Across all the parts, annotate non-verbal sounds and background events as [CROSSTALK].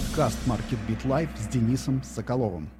Подкаст Market Beat Live с Денисом Соколовым.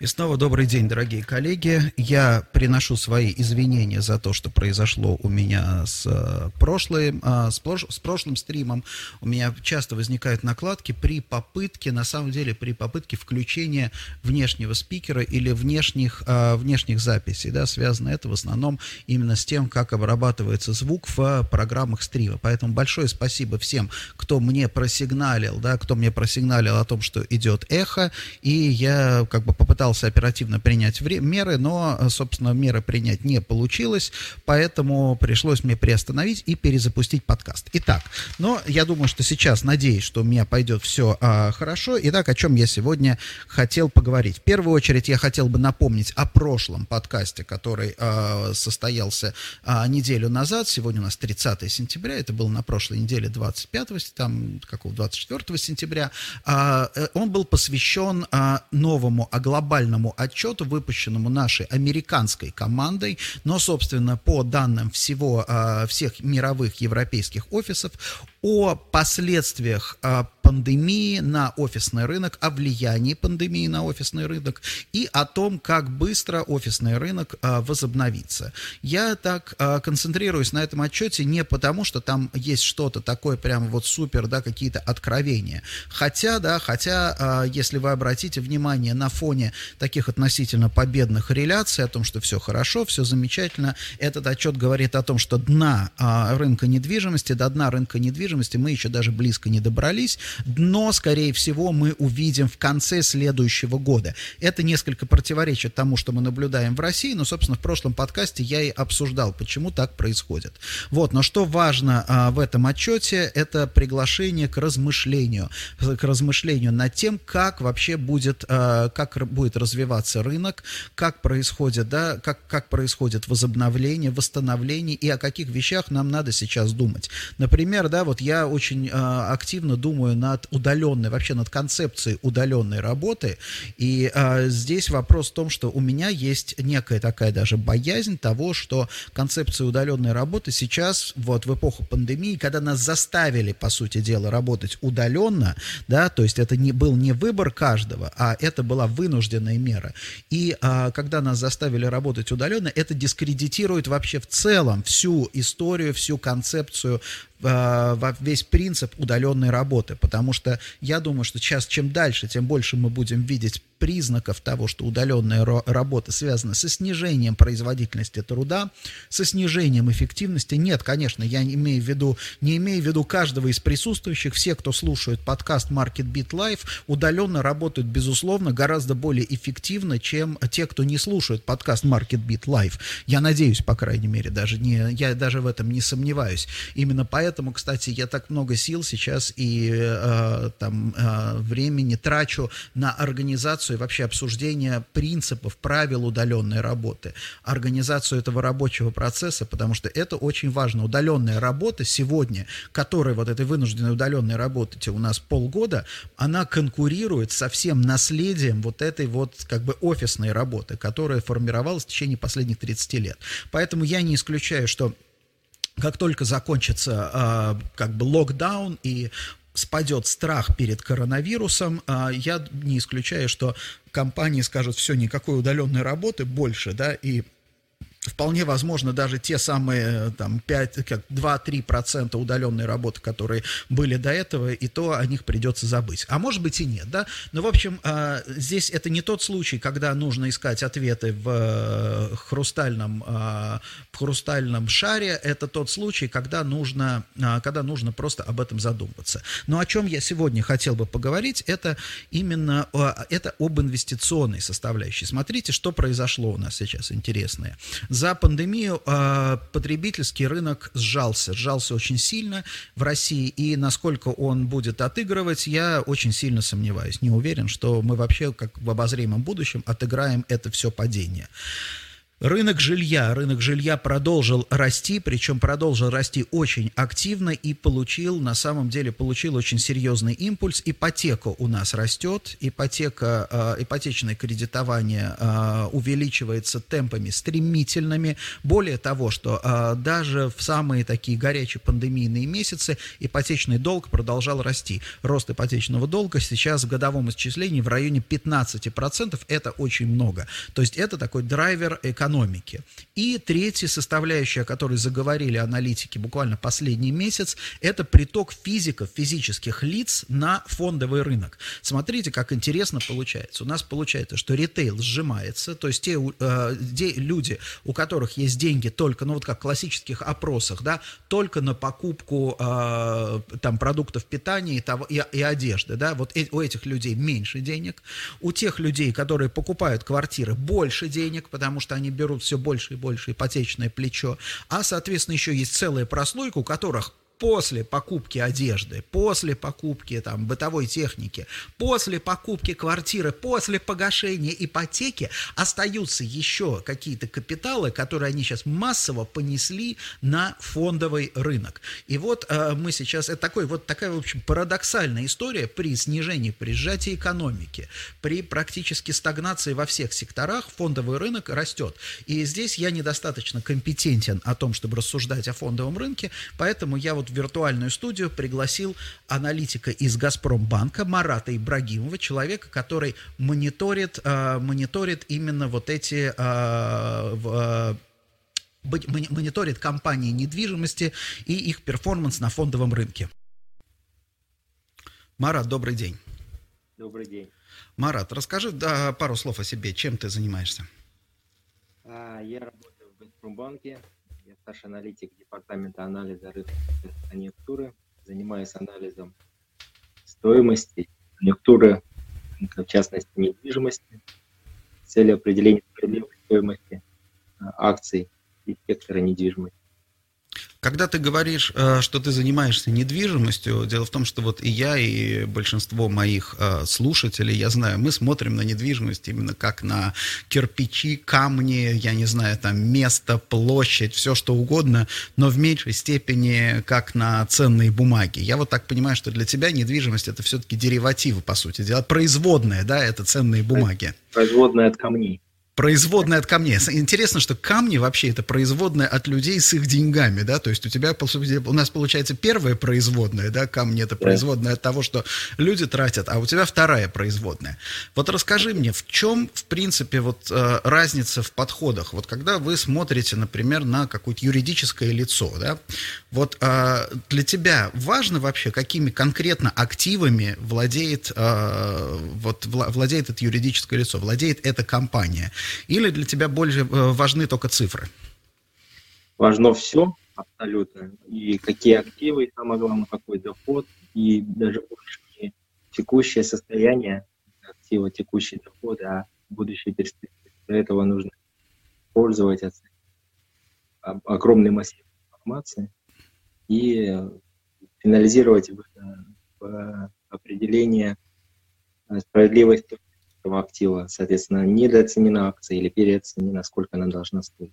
И снова добрый день, дорогие коллеги. Я приношу свои извинения за то, что произошло у меня с, э, прошлым, э, с, прош, с прошлым стримом. У меня часто возникают накладки при попытке, на самом деле, при попытке включения внешнего спикера или внешних, э, внешних записей. Да, связано это в основном именно с тем, как обрабатывается звук в программах стрима. Поэтому большое спасибо всем, кто мне просигналил, да, кто мне просигналил о том, что идет эхо, и я как бы попытался пытался оперативно принять меры, но, собственно, меры принять не получилось, поэтому пришлось мне приостановить и перезапустить подкаст. Итак, но я думаю, что сейчас, надеюсь, что у меня пойдет все а, хорошо. Итак, о чем я сегодня хотел поговорить. В первую очередь я хотел бы напомнить о прошлом подкасте, который а, состоялся а, неделю назад. Сегодня у нас 30 сентября, это было на прошлой неделе 25, там, какого, 24 сентября. А, э, он был посвящен а, новому, а глобальному глобальному отчету, выпущенному нашей американской командой, но, собственно, по данным всего, а, всех мировых европейских офисов, о последствиях а, пандемии на офисный рынок, о влиянии пандемии на офисный рынок и о том, как быстро офисный рынок а, возобновится. Я так а, концентрируюсь на этом отчете не потому, что там есть что-то такое прям вот супер, да, какие-то откровения. Хотя, да, хотя, если вы обратите внимание на фоне таких относительно победных реляций о том, что все хорошо, все замечательно, этот отчет говорит о том, что дна рынка недвижимости, до дна рынка недвижимости мы еще даже близко не добрались, Дно, скорее всего, мы увидим в конце следующего года. Это несколько противоречит тому, что мы наблюдаем в России, но, собственно, в прошлом подкасте я и обсуждал, почему так происходит. Вот, но что важно а, в этом отчете, это приглашение к размышлению, к размышлению над тем, как вообще будет, а, как будет развиваться рынок, как происходит, да, как, как происходит возобновление, восстановление и о каких вещах нам надо сейчас думать. Например, да, вот я очень а, активно думаю на над удаленной, вообще над концепцией удаленной работы. И а, здесь вопрос в том, что у меня есть некая такая даже боязнь того, что концепция удаленной работы сейчас, вот в эпоху пандемии, когда нас заставили, по сути дела, работать удаленно, да, то есть это не был не выбор каждого, а это была вынужденная мера. И а, когда нас заставили работать удаленно, это дискредитирует вообще в целом всю историю, всю концепцию э, весь принцип удаленной работы, потому что я думаю, что сейчас чем дальше, тем больше мы будем видеть признаков того, что удаленная работа связана со снижением производительности труда, со снижением эффективности. Нет, конечно, я не имею в виду, не имею в виду каждого из присутствующих, все, кто слушает подкаст Market Beat Live, удаленно работают, безусловно, гораздо более эффективно, чем те, кто не слушает подкаст Market Beat Live. Я надеюсь, по крайней мере, даже не, я даже в этом не сомневаюсь. Именно поэтому, кстати, я так много сил сейчас и э, там э, времени трачу на организацию и вообще обсуждение принципов, правил удаленной работы, организацию этого рабочего процесса, потому что это очень важно. Удаленная работа сегодня, которая вот этой вынужденной удаленной работы у нас полгода, она конкурирует со всем наследием вот этой вот как бы офисной работы, которая формировалась в течение последних 30 лет. Поэтому я не исключаю, что как только закончится э, как бы локдаун и спадет страх перед коронавирусом, а, я не исключаю, что компании скажут, все, никакой удаленной работы больше, да, и вполне возможно даже те самые там 5, как 2-3% удаленной работы, которые были до этого, и то о них придется забыть. А может быть и нет, да? Но, в общем, а, здесь это не тот случай, когда нужно искать ответы в э, хрустальном, а, в хрустальном шаре, это тот случай, когда нужно, а, когда нужно просто об этом задумываться. Но о чем я сегодня хотел бы поговорить, это именно это об инвестиционной составляющей. Смотрите, что произошло у нас сейчас интересное за пандемию э, потребительский рынок сжался, сжался очень сильно в России, и насколько он будет отыгрывать, я очень сильно сомневаюсь. Не уверен, что мы вообще, как в обозримом будущем, отыграем это все падение. Рынок жилья. Рынок жилья продолжил расти, причем продолжил расти очень активно и получил, на самом деле, получил очень серьезный импульс. Ипотека у нас растет, ипотека, э, ипотечное кредитование э, увеличивается темпами стремительными. Более того, что э, даже в самые такие горячие пандемийные месяцы ипотечный долг продолжал расти. Рост ипотечного долга сейчас в годовом исчислении в районе 15%. Это очень много. То есть это такой драйвер экономики экономики. И третья составляющая, о которой заговорили аналитики буквально последний месяц, это приток физиков, физических лиц на фондовый рынок. Смотрите, как интересно получается. У нас получается, что ритейл сжимается, то есть те, э, те люди, у которых есть деньги только, ну вот как в классических опросах, да, только на покупку э, там продуктов питания и, того, и, и одежды, да, вот э, у этих людей меньше денег, у тех людей, которые покупают квартиры, больше денег, потому что они берут все больше и больше ипотечное плечо, а, соответственно, еще есть целая прослойка, у которых после покупки одежды, после покупки там, бытовой техники, после покупки квартиры, после погашения ипотеки остаются еще какие-то капиталы, которые они сейчас массово понесли на фондовый рынок. И вот э, мы сейчас, это такой, вот такая, в общем, парадоксальная история при снижении, при сжатии экономики, при практически стагнации во всех секторах фондовый рынок растет. И здесь я недостаточно компетентен о том, чтобы рассуждать о фондовом рынке, поэтому я вот в виртуальную студию пригласил аналитика из «Газпромбанка» Марата Ибрагимова, человека, который мониторит, э, мониторит именно вот эти... Э, э, мониторит компании недвижимости и их перформанс на фондовом рынке. Марат, добрый день. Добрый день. Марат, расскажи да, пару слов о себе. Чем ты занимаешься? А, я работаю в Газпромбанке старший аналитик департамента анализа рынка конъюнктуры. Занимаюсь анализом стоимости, конъюнктуры, в частности недвижимости, с целью определения стоимости а, акций и сектора недвижимости. Когда ты говоришь, э, что ты занимаешься недвижимостью, дело в том, что вот и я, и большинство моих э, слушателей, я знаю, мы смотрим на недвижимость именно как на кирпичи, камни, я не знаю, там место, площадь, все что угодно, но в меньшей степени как на ценные бумаги. Я вот так понимаю, что для тебя недвижимость это все-таки деривативы, по сути дела, производная, да, это ценные бумаги. Производная от камней производная от камней. Интересно, что камни вообще это производная от людей с их деньгами, да, то есть у тебя, у нас получается первая производная, да, камни это производная от того, что люди тратят, а у тебя вторая производная. Вот расскажи мне, в чем, в принципе, вот э, разница в подходах? Вот когда вы смотрите, например, на какое-то юридическое лицо, да, вот э, для тебя важно вообще, какими конкретно активами владеет, э, вот, владеет это юридическое лицо, владеет эта компания? Или для тебя больше э, важны только цифры? Важно все, абсолютно. И какие активы, и самое главное, какой доход, и даже больше текущее состояние актива, текущий доход, а будущие перспективы. Для этого нужно использовать огромный массив информации и финализировать в, в определение справедливости этого актива, соответственно, недооценена акция или переоценена, сколько она должна стоить.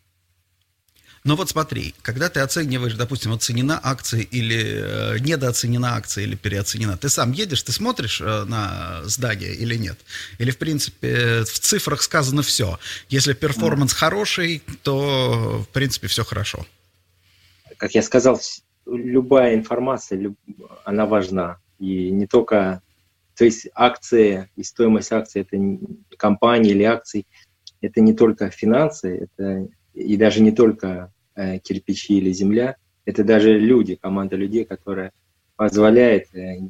Но вот смотри, когда ты оцениваешь, допустим, оценена акция или э, недооценена акция или переоценена, ты сам едешь, ты смотришь э, на здание или нет? Или, в принципе, в цифрах сказано все. Если перформанс mm. хороший, то, в принципе, все хорошо. Как я сказал, любая информация, она важна. И не только то есть акции и стоимость акций это компании или акций, это не только финансы, это и даже не только э, кирпичи или земля, это даже люди, команда людей, которая позволяет э,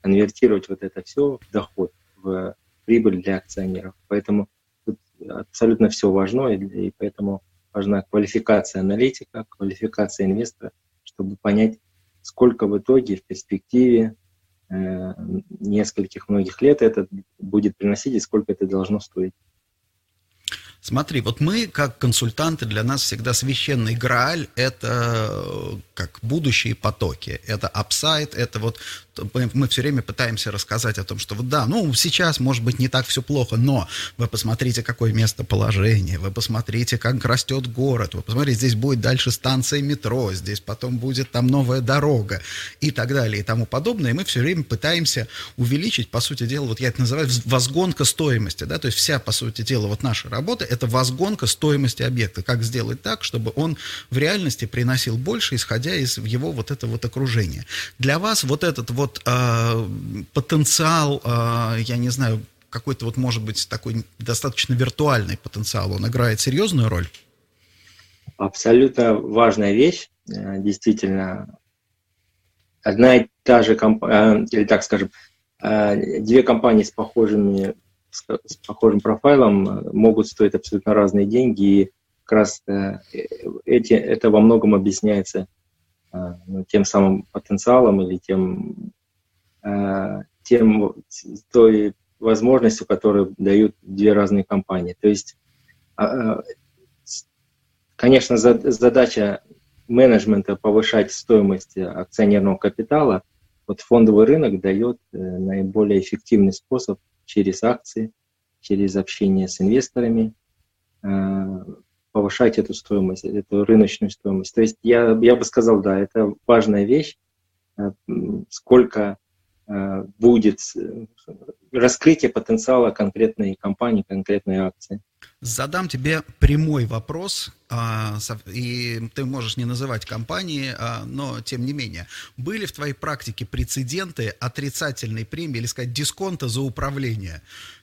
конвертировать вот это все в доход, в прибыль для акционеров. Поэтому тут абсолютно все важно, и, и поэтому важна квалификация аналитика, квалификация инвестора, чтобы понять, сколько в итоге в перспективе нескольких многих лет это будет приносить и сколько это должно стоить. Смотри, вот мы, как консультанты, для нас всегда священный грааль – это э, как будущие потоки, это апсайд, это вот мы, все время пытаемся рассказать о том, что вот да, ну сейчас может быть не так все плохо, но вы посмотрите, какое местоположение, вы посмотрите, как растет город, вы посмотрите, здесь будет дальше станция метро, здесь потом будет там новая дорога и так далее и тому подобное. И мы все время пытаемся увеличить, по сути дела, вот я это называю возгонка стоимости, да, то есть вся, по сути дела, вот наша работа, это возгонка стоимости объекта, как сделать так, чтобы он в реальности приносил больше, исходя из его вот этого вот окружения. Для вас вот этот вот э, потенциал, э, я не знаю, какой-то вот, может быть, такой достаточно виртуальный потенциал, он играет серьезную роль? Абсолютно важная вещь, э, действительно. Одна и та же компания, э, или так скажем, э, две компании с похожими с похожим профайлом могут стоить абсолютно разные деньги, и как раз эти, это во многом объясняется ну, тем самым потенциалом или тем, тем той возможностью, которую дают две разные компании. То есть, а, а, конечно, задача менеджмента повышать стоимость акционерного капитала, вот фондовый рынок дает э, наиболее эффективный способ через акции, через общение с инвесторами, э, повышать эту стоимость, эту рыночную стоимость. То есть я, я бы сказал, да, это важная вещь, э, сколько будет раскрытие потенциала конкретной компании, конкретной акции. Задам тебе прямой вопрос, а, и ты можешь не называть компании, а, но тем не менее. Были в твоей практике прецеденты отрицательной премии, или сказать, дисконта за управление?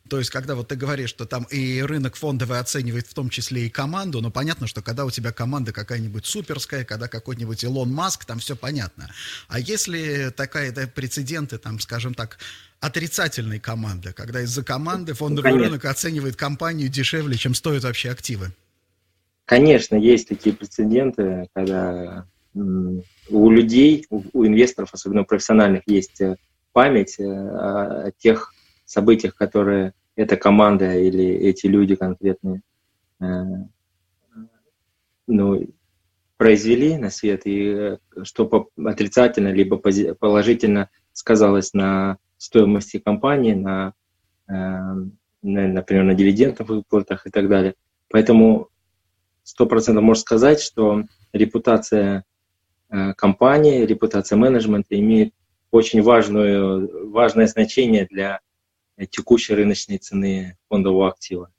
То есть, когда вот ты говоришь, что там и рынок фондовый оценивает в том числе и команду, но понятно, что когда у тебя команда какая-нибудь суперская, когда какой-нибудь Илон Маск, там все понятно. А если такая да, прецеденты, там, скажем так, отрицательной команды, когда из-за команды фондовый ну, рынок оценивает компанию дешевле, чем стоят вообще активы? Конечно, есть такие прецеденты, когда у людей, у инвесторов, особенно у профессиональных, есть э, память э, о тех событиях, которые эта команда или эти люди конкретные э, ну, произвели на свет, и что отрицательно либо положительно сказалось на стоимости компании, на, э, на например, на дивидендных выплатах и так далее. Поэтому 100% можно сказать, что репутация э, компании, репутация менеджмента имеет очень важную, важное значение для текущей рыночной цены фондового актива.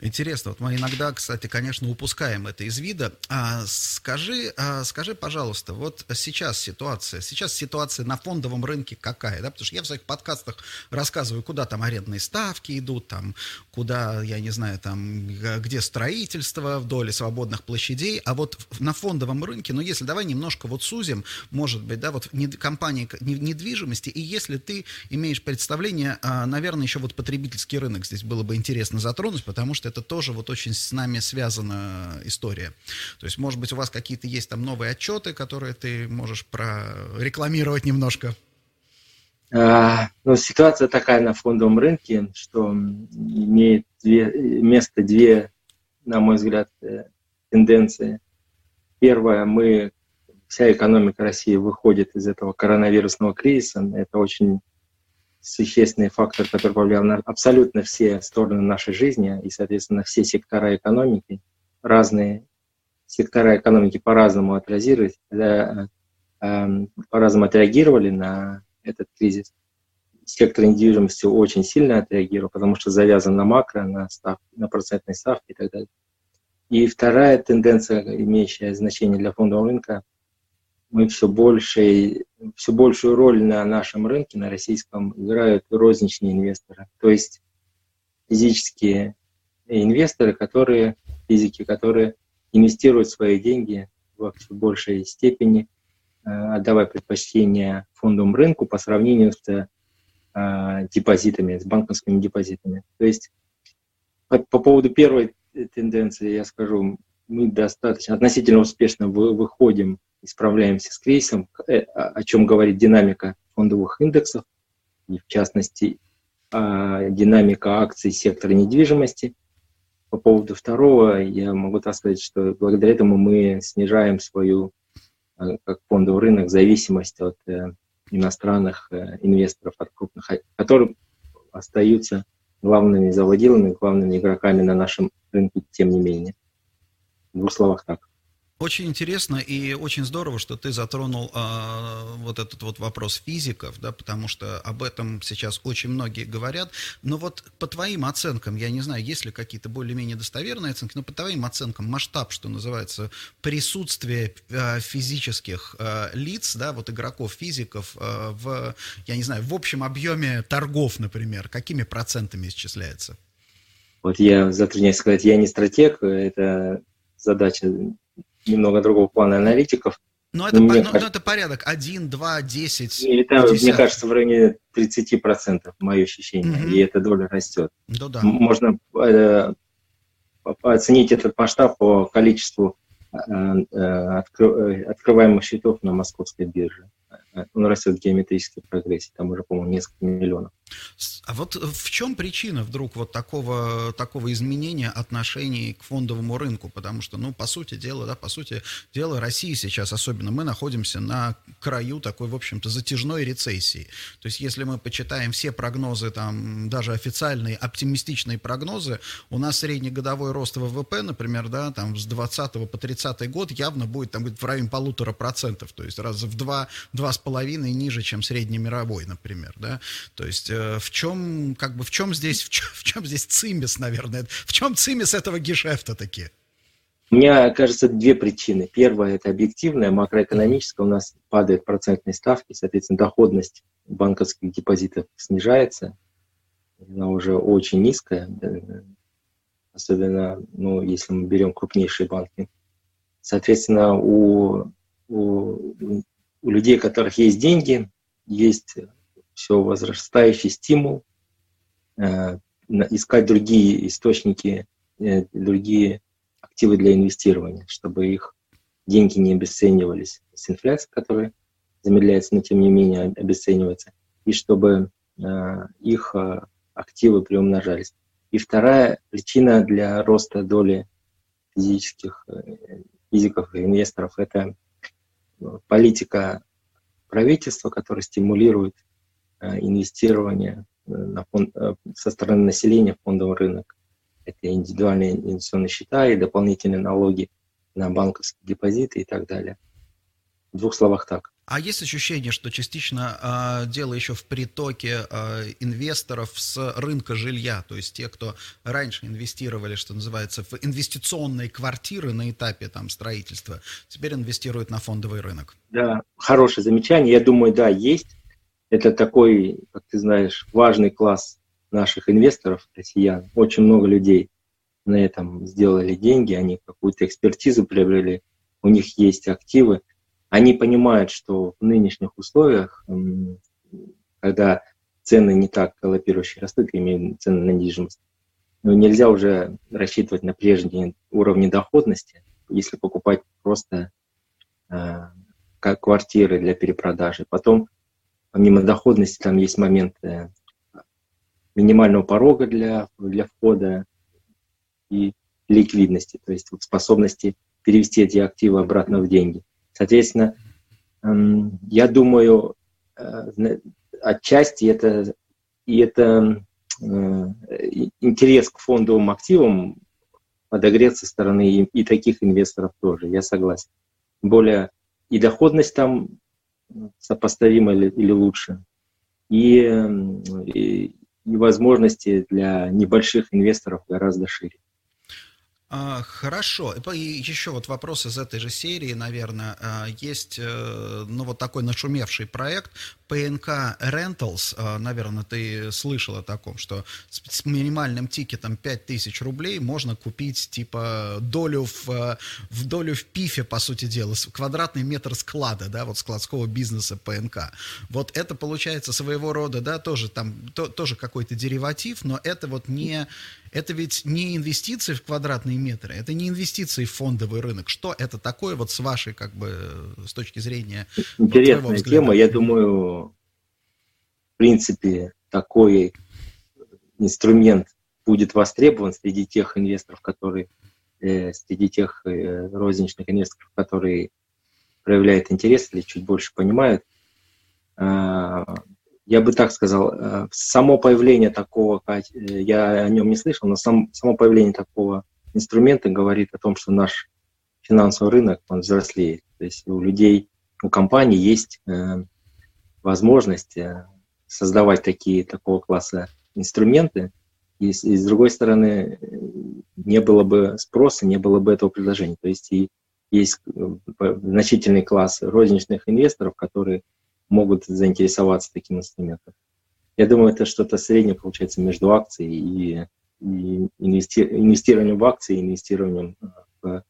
Интересно, вот мы иногда, кстати, конечно, упускаем это из вида. А, скажи, а, скажи, пожалуйста, вот сейчас ситуация, сейчас ситуация на фондовом рынке какая, да? Потому что я в своих подкастах рассказываю, куда там арендные ставки идут, там, куда, я не знаю, там, где строительство вдоль свободных площадей, а вот на фондовом рынке, ну, если давай немножко вот сузим, может быть, да, вот компании недвижимости, и если ты имеешь представление, а, наверное, еще вот потребительский рынок здесь было бы интересно затронуть, потому что это тоже вот очень с нами связана история. То есть, может быть, у вас какие-то есть там новые отчеты, которые ты можешь прорекламировать немножко? А, ну, ситуация такая на фондовом рынке, что имеет две, место две, на мой взгляд, э, тенденции. Первое, мы, вся экономика России выходит из этого коронавирусного кризиса. Это очень существенный фактор, который повлиял на абсолютно все стороны нашей жизни и, соответственно, все сектора экономики, разные сектора экономики по-разному отреагировали, э, э, по-разному отреагировали на этот кризис. Сектор недвижимости очень сильно отреагировал, потому что завязан на макро, на, ставки, на процентные ставки и так далее. И вторая тенденция, имеющая значение для фондового рынка, мы все больше, все большую роль на нашем рынке, на российском, играют розничные инвесторы. То есть физические инвесторы, которые, физики, которые инвестируют свои деньги в все большей степени, э, отдавая предпочтение фондовому рынку по сравнению с э, депозитами, с банковскими депозитами. То есть по, по поводу первой тенденции я скажу, мы достаточно относительно успешно выходим и справляемся с кризисом, э, о чем говорит динамика фондовых индексов, и в частности а, динамика акций сектора недвижимости. По поводу второго, я могу так сказать, что благодаря этому мы снижаем свою, а, как фондовый рынок, зависимость от э, иностранных э, инвесторов, от крупных, которые остаются главными заводилами, главными игроками на нашем рынке, тем не менее. В двух словах так. Очень интересно и очень здорово, что ты затронул э, вот этот вот вопрос физиков, да, потому что об этом сейчас очень многие говорят. Но вот по твоим оценкам, я не знаю, есть ли какие-то более-менее достоверные оценки, но по твоим оценкам масштаб, что называется, присутствие э, физических э, лиц, да, вот игроков физиков э, в, я не знаю, в общем объеме торгов, например, какими процентами исчисляется? Вот я затрудняюсь сказать, я не стратег, это задача немного другого плана аналитиков. Но это, мне по, ну, это порядок 1, 2, 10, это, 50. Мне кажется, в районе 30%, мое ощущение, угу. и эта доля растет. Ну, да. Можно э, оценить этот масштаб по количеству э, э, откры, открываемых счетов на московской бирже. Он растет в геометрической прогрессии, там уже, по-моему, несколько миллионов. А вот в чем причина вдруг вот такого, такого изменения отношений к фондовому рынку? Потому что, ну, по сути дела, да, по сути дела, России сейчас особенно, мы находимся на краю такой, в общем-то, затяжной рецессии. То есть, если мы почитаем все прогнозы, там, даже официальные оптимистичные прогнозы, у нас среднегодовой рост ВВП, например, да, там, с 20 по 30 год явно будет, там, в районе полутора процентов, то есть, раз в два, два с половиной ниже, чем среднемировой, например, да, то есть, Э, в чем, как бы, в чем здесь, в чем, в чем здесь цимис, наверное? В чем цимис этого гешефта таки? Мне кажется, две причины. Первая – это объективная, макроэкономическая. У нас падают процентные ставки, соответственно, доходность банковских депозитов снижается. Она уже очень низкая, особенно ну, если мы берем крупнейшие банки. Соответственно, у, у, у людей, у которых есть деньги, есть все возрастающий стимул э, искать другие источники, э, другие активы для инвестирования, чтобы их деньги не обесценивались с инфляцией, которая замедляется, но тем не менее обесценивается, и чтобы э, их э, активы приумножались. И вторая причина для роста доли физических э, физиков и инвесторов – это э, политика правительства, которая стимулирует инвестирования э, на фонд, э, со стороны населения в фондовый рынок. Это индивидуальные инвестиционные счета и дополнительные налоги на банковские депозиты и так далее. В двух словах так. А есть ощущение, что частично э, дело еще в притоке э, инвесторов с рынка жилья, то есть те, кто раньше инвестировали, что называется, в инвестиционные квартиры на этапе там, строительства, теперь инвестируют на фондовый рынок? Да, хорошее замечание. Я думаю, да, есть. Это такой, как ты знаешь, важный класс наших инвесторов, россиян. Очень много людей на этом сделали деньги, они какую-то экспертизу приобрели, у них есть активы. Они понимают, что в нынешних условиях, когда цены не так галопирующие растут, имею цены на недвижимость, ну, нельзя уже рассчитывать на прежние уровни доходности, если покупать просто э, как квартиры для перепродажи. Потом помимо доходности там есть момент э, минимального порога для, для входа и ликвидности, то есть вот способности перевести эти активы обратно в деньги. Соответственно, эм, я думаю, э, отчасти это и это э, интерес к фондовым активам подогрет со стороны и, и таких инвесторов тоже, я согласен. Более и доходность там сопоставимо или, или лучше. И, и, и возможности для небольших инвесторов гораздо шире. А, хорошо. И еще вот вопрос из этой же серии, наверное. А, есть, э, ну, вот такой нашумевший проект ПНК Rentals, а, наверное, ты слышал о таком, что с минимальным тикетом 5000 рублей можно купить, типа, долю в, а, в долю в пифе, по сути дела, квадратный метр склада, да, вот складского бизнеса ПНК. Вот это получается своего рода, да, тоже там, то, тоже какой-то дериватив, но это вот не, это ведь не инвестиции в квадратные метры, это не инвестиции в фондовый рынок. Что это такое вот с вашей, как бы, с точки зрения... Интересная вот, тема, я думаю, в принципе, такой инструмент будет востребован среди тех инвесторов, которые, э, среди тех э, розничных инвесторов, которые проявляют интерес или чуть больше понимают я бы так сказал, само появление такого, я о нем не слышал, но сам, само появление такого инструмента говорит о том, что наш финансовый рынок, он взрослеет. То есть у людей, у компаний есть возможность создавать такие, такого класса инструменты, и, и с другой стороны, не было бы спроса, не было бы этого предложения. То есть и есть э, значительный класс розничных инвесторов, которые могут заинтересоваться таким инструментом. Я думаю, это что-то среднее получается между акцией и, и инвести, инвестированием в акции и инвестированием в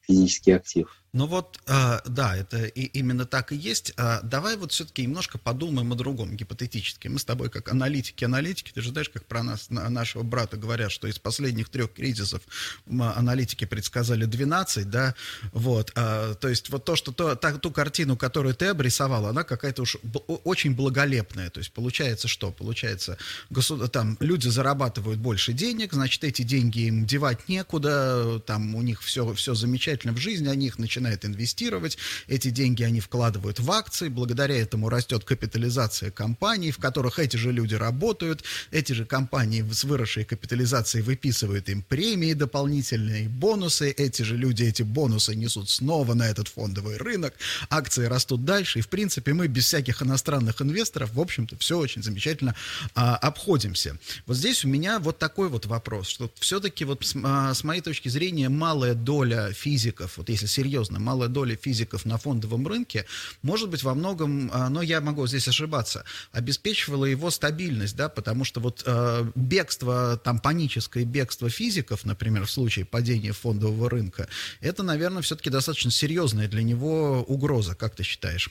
физический актив. Ну вот, э, да, это и, именно так и есть. Э, давай вот все-таки немножко подумаем о другом, гипотетически. Мы с тобой как аналитики, аналитики, ты же знаешь, как про нас, на, нашего брата говорят, что из последних трех кризисов аналитики предсказали 12, да, вот. Э, то есть вот то, что то, та, ту картину, которую ты обрисовал, она какая-то уж очень благолепная. То есть получается что? Получается, государ, там люди зарабатывают больше денег, значит, эти деньги им девать некуда, там у них все, все замечательно в жизни, они их начинают начинает инвестировать, эти деньги они вкладывают в акции, благодаря этому растет капитализация компаний, в которых эти же люди работают, эти же компании с выросшей капитализацией выписывают им премии дополнительные, бонусы, эти же люди эти бонусы несут снова на этот фондовый рынок, акции растут дальше, и в принципе мы без всяких иностранных инвесторов, в общем-то, все очень замечательно а, обходимся. Вот здесь у меня вот такой вот вопрос, что все-таки вот с, а, с моей точки зрения малая доля физиков, вот если серьезно серьезно, малая доля физиков на фондовом рынке, может быть, во многом, а, но я могу здесь ошибаться, обеспечивала его стабильность, да, потому что вот э, бегство, там, паническое бегство физиков, например, в случае падения фондового рынка, это, наверное, все-таки достаточно серьезная для него угроза, как ты считаешь?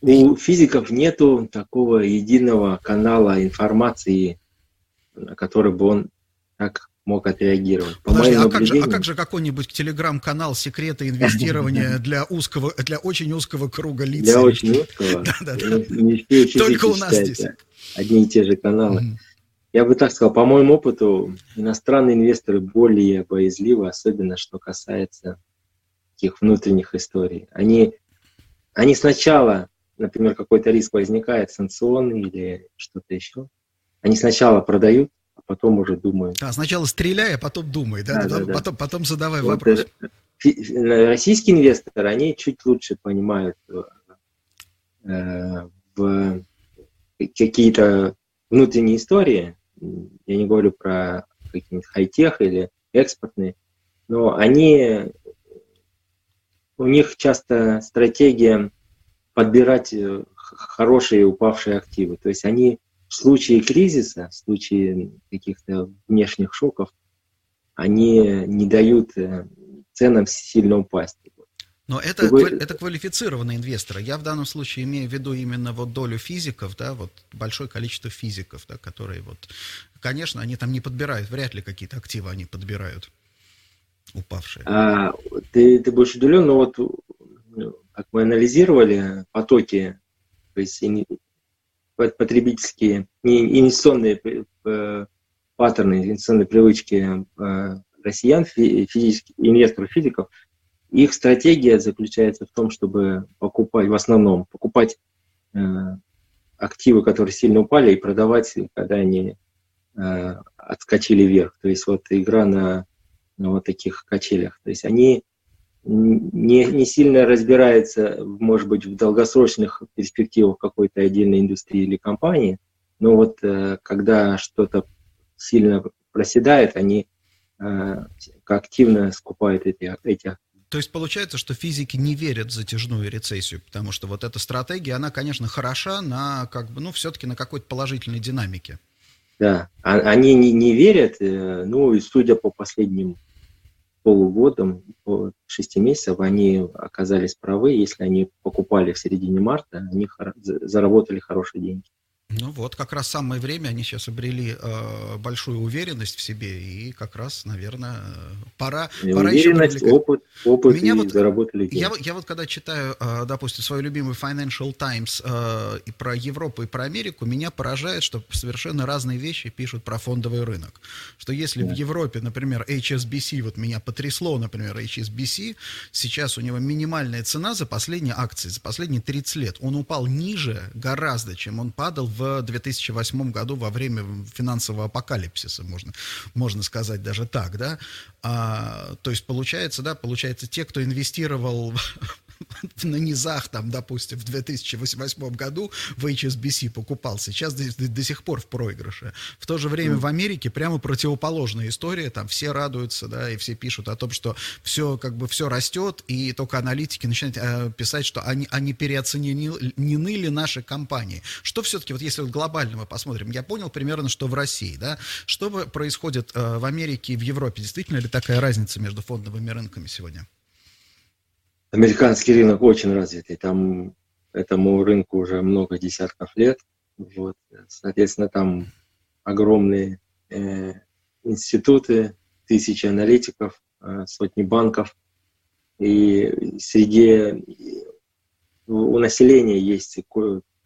У физиков нету такого единого канала информации, который бы он так мог отреагировать. По Подожди, а как, же, а как же какой-нибудь телеграм-канал секреты инвестирования [LAUGHS] для узкого, для очень узкого круга лиц? Для очень [LAUGHS] узкого? Да, да, да. Только у нас здесь. Одни и те же каналы. Я бы так сказал, по моему опыту, иностранные инвесторы более боязливы, особенно что касается таких внутренних историй. Они, они сначала, например, какой-то риск возникает, санкционный или что-то еще, они сначала продают, потом уже думаю. А, сначала стреляй, а потом думай, да? да, потом, да, Потом, потом задавай вот вопрос. Российские инвесторы, они чуть лучше понимают э, в какие-то внутренние истории. Я не говорю про какие-нибудь хай-тех или экспортные, но они, у них часто стратегия подбирать э, хорошие упавшие активы. То есть они в случае кризиса, в случае каких-то внешних шоков, они не дают э, ценам сильно упасть. Но это, это квалифицированные инвесторы. Я в данном случае имею в виду именно вот долю физиков, да, вот большое количество физиков, да, которые вот, конечно, они там не подбирают, вряд ли какие-то активы они подбирают, упавшие. А, ты, ты будешь удивлен, но вот ну, как мы анализировали потоки, то есть потребительские, инвестиционные э, паттерны, инвестиционные привычки э, россиян, физических, инвесторов, физиков, их стратегия заключается в том, чтобы покупать, в основном, покупать э, активы, которые сильно упали, и продавать, когда они отскочили вверх. То есть вот игра на, на вот таких качелях. То есть они не, не сильно разбирается, может быть, в долгосрочных перспективах какой-то отдельной индустрии или компании, но вот э, когда что-то сильно проседает, они э, активно скупают эти, эти то есть получается, что физики не верят в затяжную рецессию, потому что вот эта стратегия, она, конечно, хороша на, как бы, ну, все-таки на какой-то положительной динамике. Да, а, они не, не верят, э, ну, и судя по последним полугодом, по 6 месяцев они оказались правы. Если они покупали в середине марта, они заработали хорошие деньги. Ну вот, как раз самое время, они сейчас обрели э, большую уверенность в себе, и как раз, наверное, пора, И пора уверенность, еще опыт, опыт Меня и вот- заработали деньги. Я, я вот когда читаю, э, допустим, свою любимую Financial Times э, и про Европу и про Америку, меня поражает, что совершенно разные вещи пишут про фондовый рынок. Что если в Европе, например, HSBC, вот меня потрясло, например, HSBC, сейчас у него минимальная цена за последние акции, за последние 30 лет, он упал ниже гораздо, чем он падал в 2008 году во время финансового апокалипсиса, можно, можно сказать даже так, да. А, то есть получается, да, получается, те, кто инвестировал [LAUGHS] [LAUGHS] на низах, там, допустим, в 2008 году в HSBC покупал, сейчас до, до- сих пор в проигрыше. В то же время в Америке прямо противоположная история, там все радуются, да, и все пишут о том, что все, как бы, все растет, и только аналитики начинают э, писать, что они, они переоценены ли наши компании. Что все-таки, вот если вот глобально мы посмотрим, я понял примерно, что в России, да, что происходит э, в Америке и в Европе, действительно ли такая разница между фондовыми рынками сегодня? Американский рынок очень развитый. Там этому рынку уже много десятков лет. Вот. Соответственно, там огромные э, институты, тысячи аналитиков, э, сотни банков. И среди у населения есть,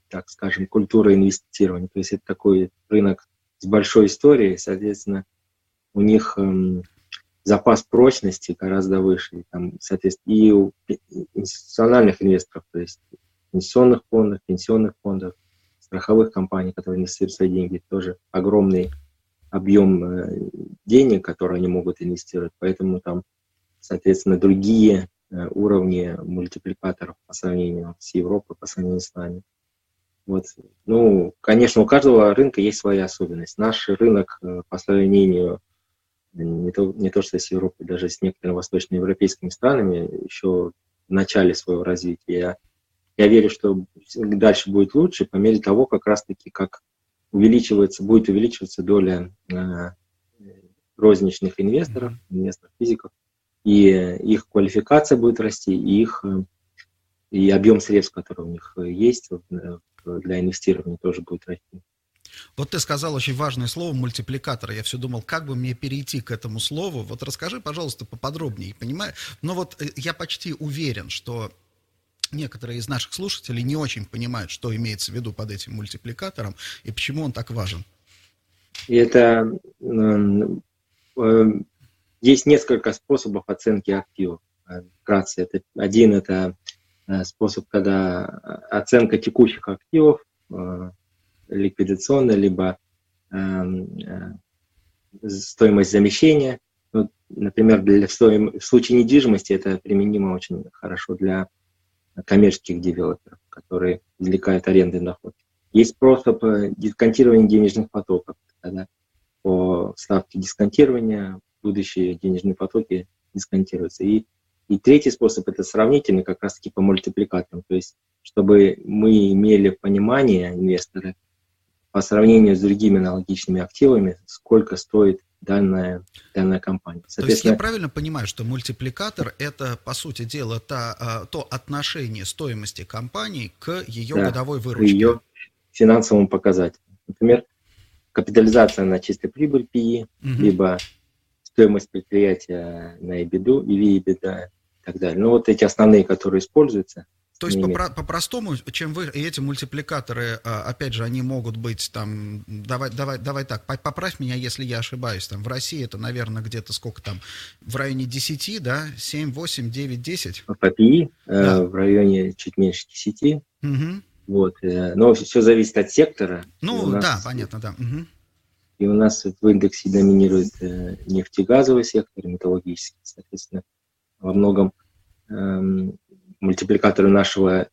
так скажем, культура инвестирования. То есть это такой рынок с большой историей, соответственно, у них эм, запас прочности гораздо выше. Там, соответственно, и у институциональных инвесторов, то есть инвестиционных фондов, пенсионных фондов, страховых компаний, которые инвестируют свои деньги, тоже огромный объем э, денег, которые они могут инвестировать. Поэтому там, соответственно, другие э, уровни мультипликаторов по сравнению с Европой, по сравнению с нами. Вот. Ну, конечно, у каждого рынка есть своя особенность. Наш рынок э, по сравнению не то, не то что с Европой, даже с некоторыми восточноевропейскими странами еще в начале своего развития. Я, я верю, что дальше будет лучше по мере того, как раз-таки, как увеличивается, будет увеличиваться доля э, розничных инвесторов, инвесторов-физиков, и их квалификация будет расти, и их и объем средств, который у них есть э, для инвестирования, тоже будет расти. Вот ты сказал очень важное слово мультипликатор. Я все думал, как бы мне перейти к этому слову. Вот расскажи, пожалуйста, поподробнее. Понимаю, но вот э, я почти уверен, что некоторые из наших слушателей не очень понимают, что имеется в виду под этим мультипликатором и почему он так важен. И это м, э, есть несколько способов оценки активов. Э, Вкратце, это один это э, способ, когда оценка текущих активов, ликвидационная, либо э, э, стоимость замещения. Ну, например, для, в, стоим- в случае недвижимости это применимо очень хорошо для коммерческих девелоперов, которые извлекают аренды доход. Есть способ э, дисконтирования денежных потоков, когда по ставке дисконтирования будущие денежные потоки дисконтируются. И, и третий способ – это сравнительный, как раз-таки по мультипликаторам. То есть, чтобы мы имели понимание, инвесторы, по сравнению с другими аналогичными активами, сколько стоит данная, данная компания. То есть я правильно понимаю, что мультипликатор это, по сути дела, та, а, то отношение стоимости компании к ее Да, годовой к выручке? ее финансовым показателям. Например, капитализация на чистой прибыль PE, Мгм. либо стоимость предприятия на EBITDA или EBITDA и так далее. Ну, вот эти основные, которые используются. То есть попро- по-простому, чем вы и эти мультипликаторы, а, опять же, они могут быть там, давай, давай, давай так, по- поправь меня, если я ошибаюсь, там в России это, наверное, где-то сколько там, в районе 10, да, 7, 8, 9, 10? По э, Да. в районе чуть меньше 10. Мгм. Вот. э, Но все зависит от сектора. Ну, нас- да, понятно, да. Мгм. И у нас в индексе доминирует э, нефтегазовый сектор, металлургический, соответственно, во многом эм, мультипликаторы нашего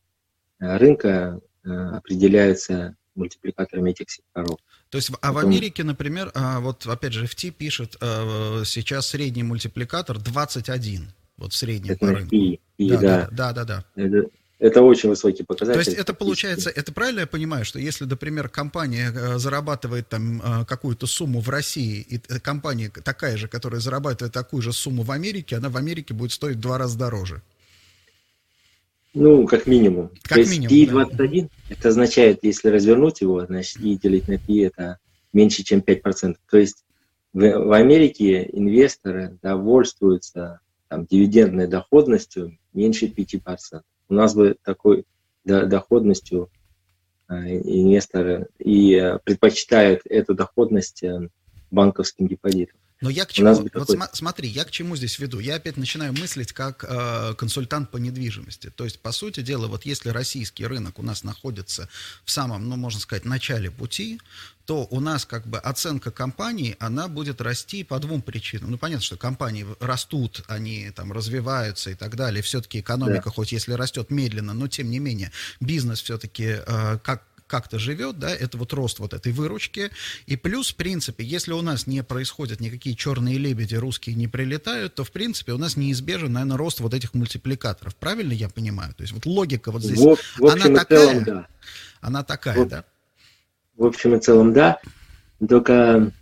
э, рынка э, определяются мультипликаторами этих секторов. То есть, а в Потом- Америке, например, а, вот опять же FT пишет, а, сейчас средний мультипликатор 21, вот в среднем Это по рынку. PE. PE, Да, да. да, да, да, да. Это, это очень высокий показатель. То есть это получается, это правильно я понимаю, что если, например, компания э, зарабатывает там э, какую-то сумму в России, и э, компания такая же, которая зарабатывает такую же сумму в Америке, она в Америке будет стоить в два раза дороже. Ну, как минимум. Как То минимум, есть PI21, да. это означает, если развернуть его, значит, и делить на PI это меньше, чем 5%. То есть в, в Америке инвесторы довольствуются там, дивидендной доходностью меньше 5%. У нас бы такой доходностью э, инвесторы и э, предпочитают эту доходность э, банковским депозитам. Но я к чему, вот такой... смотри, я к чему здесь веду? Я опять начинаю мыслить как э, консультант по недвижимости. То есть, по сути дела, вот если российский рынок у нас находится в самом, ну, можно сказать, начале пути, то у нас как бы оценка компаний, она будет расти по двум причинам. Ну, понятно, что компании растут, они там развиваются и так далее. Все-таки экономика, да. хоть если растет медленно, но тем не менее, бизнес все-таки э, как как-то живет, да, это вот рост вот этой выручки. И плюс, в принципе, если у нас не происходят никакие черные лебеди, русские не прилетают, то, в принципе, у нас неизбежен, наверное, рост вот этих мультипликаторов. Правильно я понимаю? То есть вот логика вот здесь, в, в общем она такая, целом, да. она такая, в, да? В общем и целом, да. Только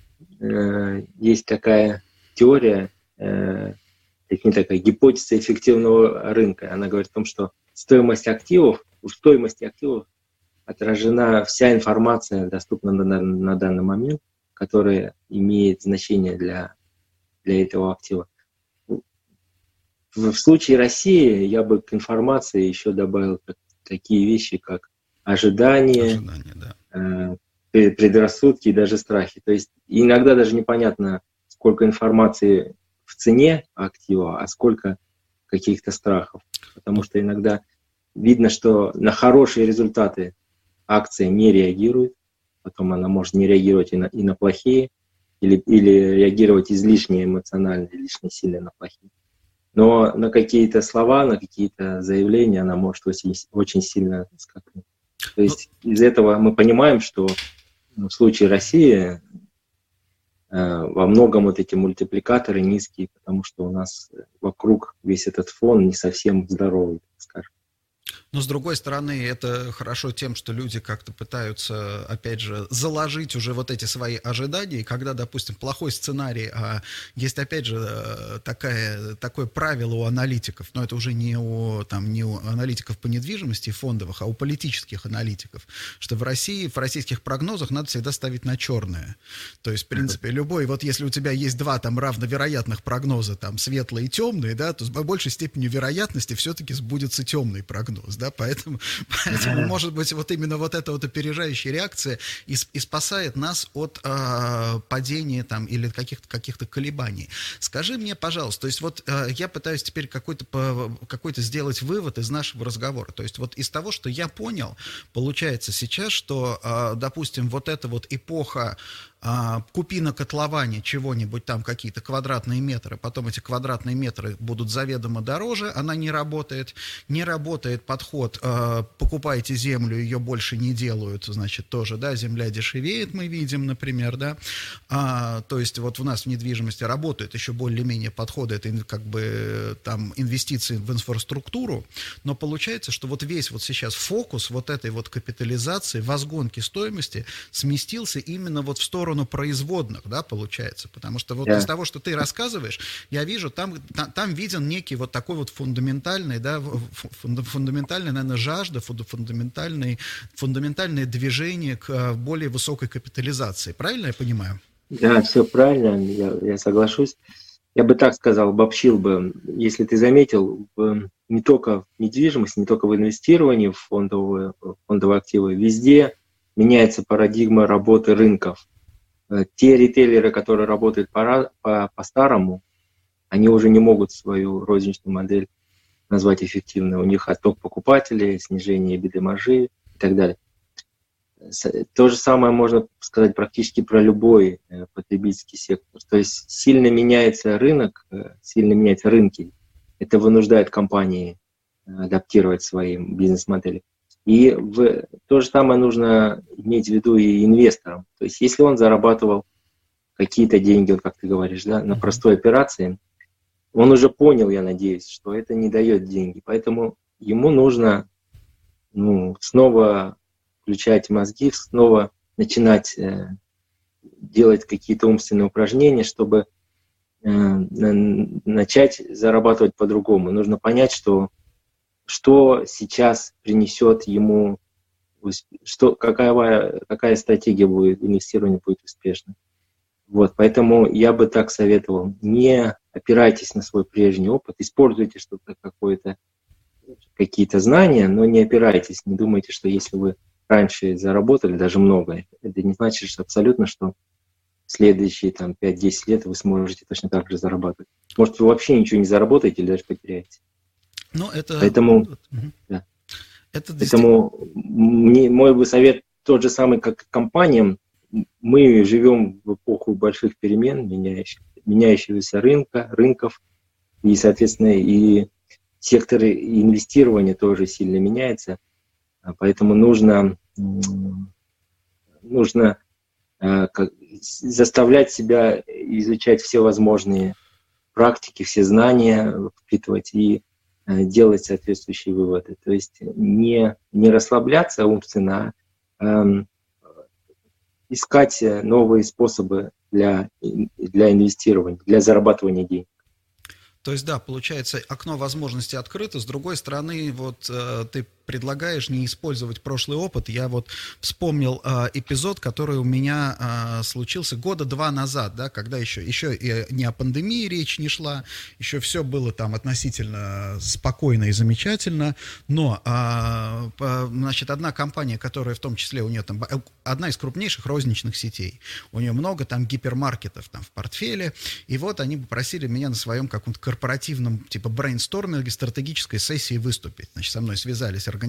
э, есть такая теория, э, не такая гипотеза эффективного рынка. Она говорит о том, что стоимость активов, у стоимости активов отражена вся информация, доступная на, на данный момент, которая имеет значение для, для этого актива. В, в случае России я бы к информации еще добавил такие вещи, как ожидание, ожидание да. э, предрассудки и даже страхи. То есть иногда даже непонятно, сколько информации в цене актива, а сколько каких-то страхов. Потому что иногда видно, что на хорошие результаты акция не реагирует, потом она может не реагировать и на, и на плохие, или, или реагировать излишне эмоционально, излишне сильно на плохие. Но на какие-то слова, на какие-то заявления она может очень, очень сильно скакнуть. То есть ну, из этого мы понимаем, что в случае России э, во многом вот эти мультипликаторы низкие, потому что у нас вокруг весь этот фон не совсем здоровый, скажем. Но с другой стороны, это хорошо тем, что люди как-то пытаются, опять же, заложить уже вот эти свои ожидания. И когда, допустим, плохой сценарий, а есть, опять же, э, такая, такое правило у аналитиков, но это уже не у, там, не у аналитиков по недвижимости фондовых, а у политических аналитиков, что в России, в российских прогнозах надо всегда ставить на черное. То есть, в принципе, любой, вот если у тебя есть два там равновероятных прогноза, там, светлый и темный, да, то с большей степенью вероятности все-таки сбудется темный прогноз, да, поэтому, [LAUGHS] поэтому может быть, вот именно вот эта вот опережающая реакция и, и спасает нас от э, падения там или каких-то каких колебаний. Скажи мне, пожалуйста, то есть вот э, я пытаюсь теперь какой-то какой-то сделать вывод из нашего разговора, то есть вот из того, что я понял, получается сейчас, что, э, допустим, вот эта вот эпоха а, купи на котловане чего-нибудь там, какие-то квадратные метры, потом эти квадратные метры будут заведомо дороже, она не работает. Не работает подход, а, покупайте землю, ее больше не делают, значит, тоже, да, земля дешевеет, мы видим, например, да. А, то есть вот у нас в недвижимости работают еще более-менее подходы, это как бы там инвестиции в инфраструктуру, но получается, что вот весь вот сейчас фокус вот этой вот капитализации, возгонки стоимости сместился именно вот в сторону сторону производных, да, получается, потому что вот yeah. из того, что ты рассказываешь, я вижу, там, там, там виден некий вот такой вот фундаментальный, да, фундаментальная, наверное, жажда, фундаментальный, фундаментальное движение к э, более высокой капитализации. Правильно я понимаю? Да, все правильно, я, я соглашусь. Я бы так сказал, обобщил бы, если ты заметил, не только в недвижимости, не только в инвестировании в фондовые, фондовые активы, везде меняется парадигма работы рынков. Э, те ритейлеры, которые работают по, по, по-старому, они уже не могут свою розничную модель назвать эффективной. У них отток покупателей, снижение беды-маржи и так далее. То же самое можно сказать практически про любой э, потребительский сектор. То есть сильно меняется рынок, э, сильно меняются рынки. Это вынуждает компании адаптировать свои бизнес-модели. И в, то же самое нужно иметь в виду и инвесторам. То есть если он зарабатывал какие-то деньги, как ты говоришь, да, на простой операции, он уже понял, я надеюсь, что это не дает деньги. Поэтому ему нужно ну, снова включать мозги, снова начинать э, делать какие-то умственные упражнения, чтобы э, начать зарабатывать по-другому. Нужно понять, что что сейчас принесет ему, что, какая, какая стратегия будет, инвестирования будет успешной. Вот, поэтому я бы так советовал, не опирайтесь на свой прежний опыт, используйте что-то какое-то, какие-то знания, но не опирайтесь, не думайте, что если вы раньше заработали даже много, это не значит что абсолютно, что следующие там 5-10 лет вы сможете точно так же зарабатывать. Может, вы вообще ничего не заработаете или даже потеряете. Ну, это... Поэтому, да. это Поэтому мне, мой бы совет тот же самый, как компаниям. Мы живем в эпоху больших перемен, меняющих, меняющегося рынка, рынков, и, соответственно, и сектор инвестирования тоже сильно меняется. Поэтому нужно, нужно э, заставлять себя изучать все возможные практики, все знания впитывать и делать соответствующие выводы. То есть не, не расслабляться умственно, а эм, искать новые способы для, для инвестирования, для зарабатывания денег. То есть, да, получается, окно возможностей открыто. С другой стороны, вот э, ты предлагаешь не использовать прошлый опыт. Я вот вспомнил э, эпизод, который у меня э, случился года два назад, да, когда еще, еще и не о пандемии речь не шла, еще все было там относительно спокойно и замечательно, но, э, по, значит, одна компания, которая в том числе у нее там, одна из крупнейших розничных сетей, у нее много там гипермаркетов там в портфеле, и вот они попросили меня на своем каком-то корпоративном типа брейнсторминге стратегической сессии выступить. Значит, со мной связались организаторы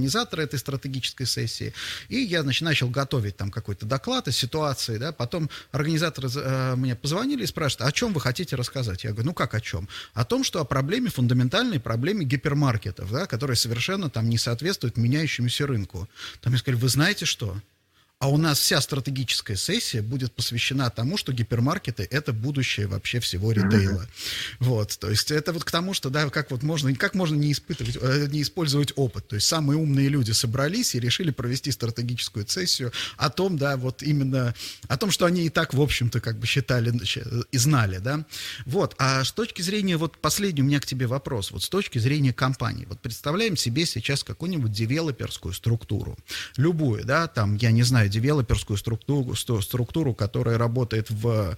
этой стратегической сессии, и я, значит, начал готовить там какой-то доклад о ситуации, да, потом организаторы э, мне позвонили и спрашивают, о чем вы хотите рассказать? Я говорю, ну как о чем? О том, что о проблеме, фундаментальной проблеме гипермаркетов, да, которые совершенно там не соответствуют меняющемуся рынку. Там мне сказали, вы знаете что? А у нас вся стратегическая сессия будет посвящена тому, что гипермаркеты — это будущее вообще всего ритейла. Вот, то есть это вот к тому, что, да, как вот можно, как можно не испытывать, э, не использовать опыт. То есть самые умные люди собрались и решили провести стратегическую сессию о том, да, вот именно, о том, что они и так, в общем-то, как бы считали и знали, да. Вот, а с точки зрения, вот последний у меня к тебе вопрос, вот с точки зрения компании, вот представляем себе сейчас какую-нибудь девелоперскую структуру, любую, да, там, я не знаю, девелоперскую структуру, структуру которая работает в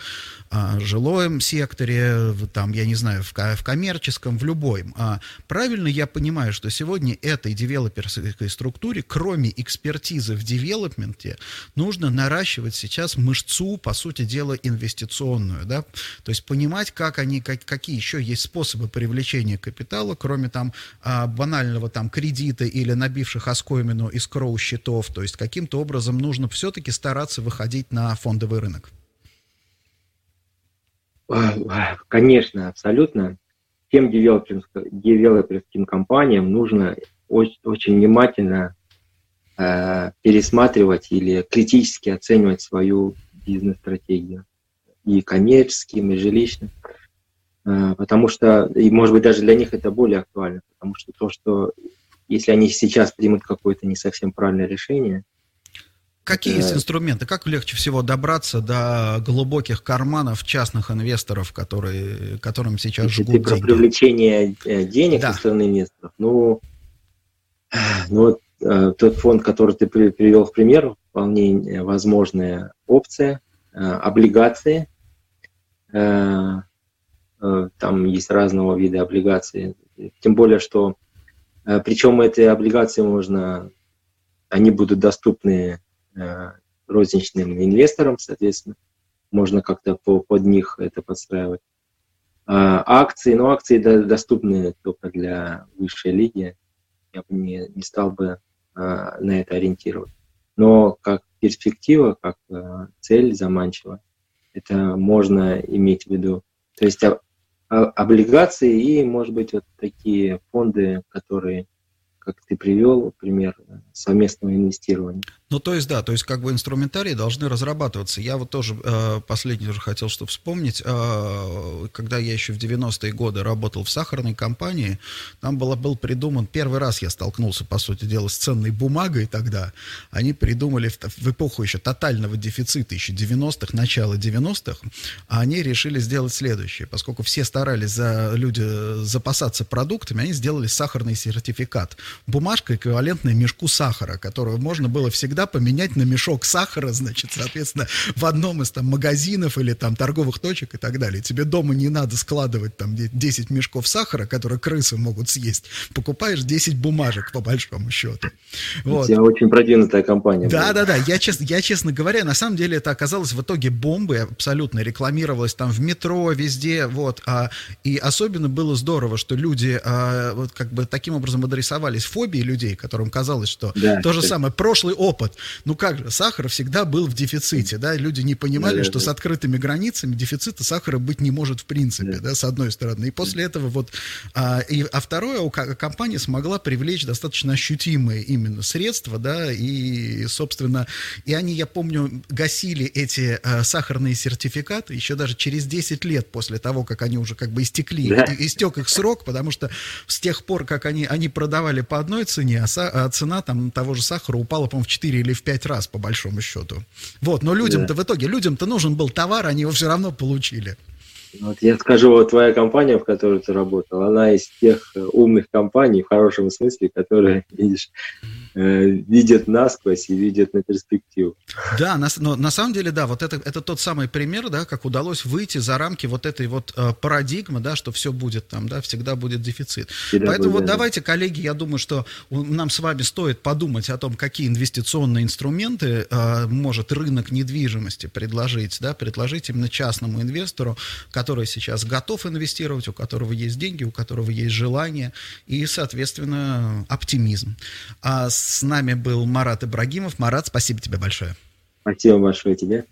а, жилом секторе, в, там, я не знаю, в, в коммерческом, в любой. А, правильно я понимаю, что сегодня этой девелоперской структуре, кроме экспертизы в девелопменте, нужно наращивать сейчас мышцу, по сути дела, инвестиционную, да, то есть понимать, как они, как, какие еще есть способы привлечения капитала, кроме там а, банального там кредита или набивших оскомину из кроу счетов, то есть каким-то образом нужно нужно все-таки стараться выходить на фондовый рынок? Конечно, абсолютно. Тем девелоперским компаниям нужно очень, внимательно э, пересматривать или критически оценивать свою бизнес-стратегию. И коммерческим, и жилищным. Потому что, и может быть даже для них это более актуально, потому что то, что если они сейчас примут какое-то не совсем правильное решение, Какие есть инструменты? Как легче всего добраться до глубоких карманов частных инвесторов, которые, которым сейчас Если жгут ты про привлечение э, денег да. со стороны инвесторов, ну, ну вот э, тот фонд, который ты привел в пример, вполне возможная опция, э, облигации, там есть разного вида облигации, тем более, что причем эти облигации можно, они будут доступны Э, розничным инвесторам, соответственно, можно как-то по, под них это подстраивать. А акции, ну, акции доступны только для высшей лиги. Я бы не, не стал бы а, на это ориентировать. Но как перспектива, как а, цель заманчива, это можно иметь в виду. То есть а, а, облигации и, может быть, вот такие фонды, которые, как ты привел, пример, совместного инвестирования. Ну, то есть, да, то есть, как бы инструментарии должны разрабатываться. Я вот тоже э, последний уже хотел что вспомнить. Э, когда я еще в 90-е годы работал в сахарной компании, там было, был придуман, первый раз я столкнулся, по сути дела, с ценной бумагой тогда. Они придумали в, в эпоху еще тотального дефицита, еще 90-х, начала 90-х, а они решили сделать следующее. Поскольку все старались за люди запасаться продуктами, они сделали сахарный сертификат. Бумажка эквивалентная мешку сахара, которую можно было всегда поменять на мешок сахара, значит, соответственно, в одном из там магазинов или там торговых точек и так далее. Тебе дома не надо складывать там 10 мешков сахара, которые крысы могут съесть. Покупаешь 10 бумажек, по большому счету. Вот. У очень продвинутая компания. Да, да, да. Я, честно, я, честно говоря, на самом деле это оказалось в итоге бомбой абсолютно. Рекламировалось там в метро, везде, вот. А, и особенно было здорово, что люди а, вот как бы таким образом адресовались фобии людей, которым казалось, что да, то же самое, прошлый опыт. Ну как же, сахар всегда был в дефиците, да, люди не понимали, да, что да. с открытыми границами дефицита сахара быть не может в принципе, да, да с одной стороны. И после этого вот, а, и, а второе, компания смогла привлечь достаточно ощутимые именно средства, да, и, собственно, и они, я помню, гасили эти а, сахарные сертификаты еще даже через 10 лет после того, как они уже как бы истекли, да. истек их срок, потому что с тех пор, как они, они продавали по одной цене, а, са, а цена там того же сахара упала, по-моему, в 4 4 или в 5 раз, по большому счету. Вот, но людям-то да. в итоге, людям-то нужен был товар, они его все равно получили. Вот я скажу, вот твоя компания, в которой ты работал, она из тех умных компаний, в хорошем смысле, которые, [LAUGHS] видишь, Э, видят насквозь и видят на перспективу. Да, на, но на самом деле, да, вот это, это тот самый пример, да, как удалось выйти за рамки вот этой вот э, парадигмы, да, что все будет там, да, всегда будет дефицит. Всегда Поэтому будет, вот да. давайте, коллеги, я думаю, что нам с вами стоит подумать о том, какие инвестиционные инструменты э, может рынок недвижимости предложить, да, предложить именно частному инвестору, который сейчас готов инвестировать, у которого есть деньги, у которого есть желание и, соответственно, оптимизм. А с с нами был Марат Ибрагимов. Марат, спасибо тебе большое. Спасибо большое тебе.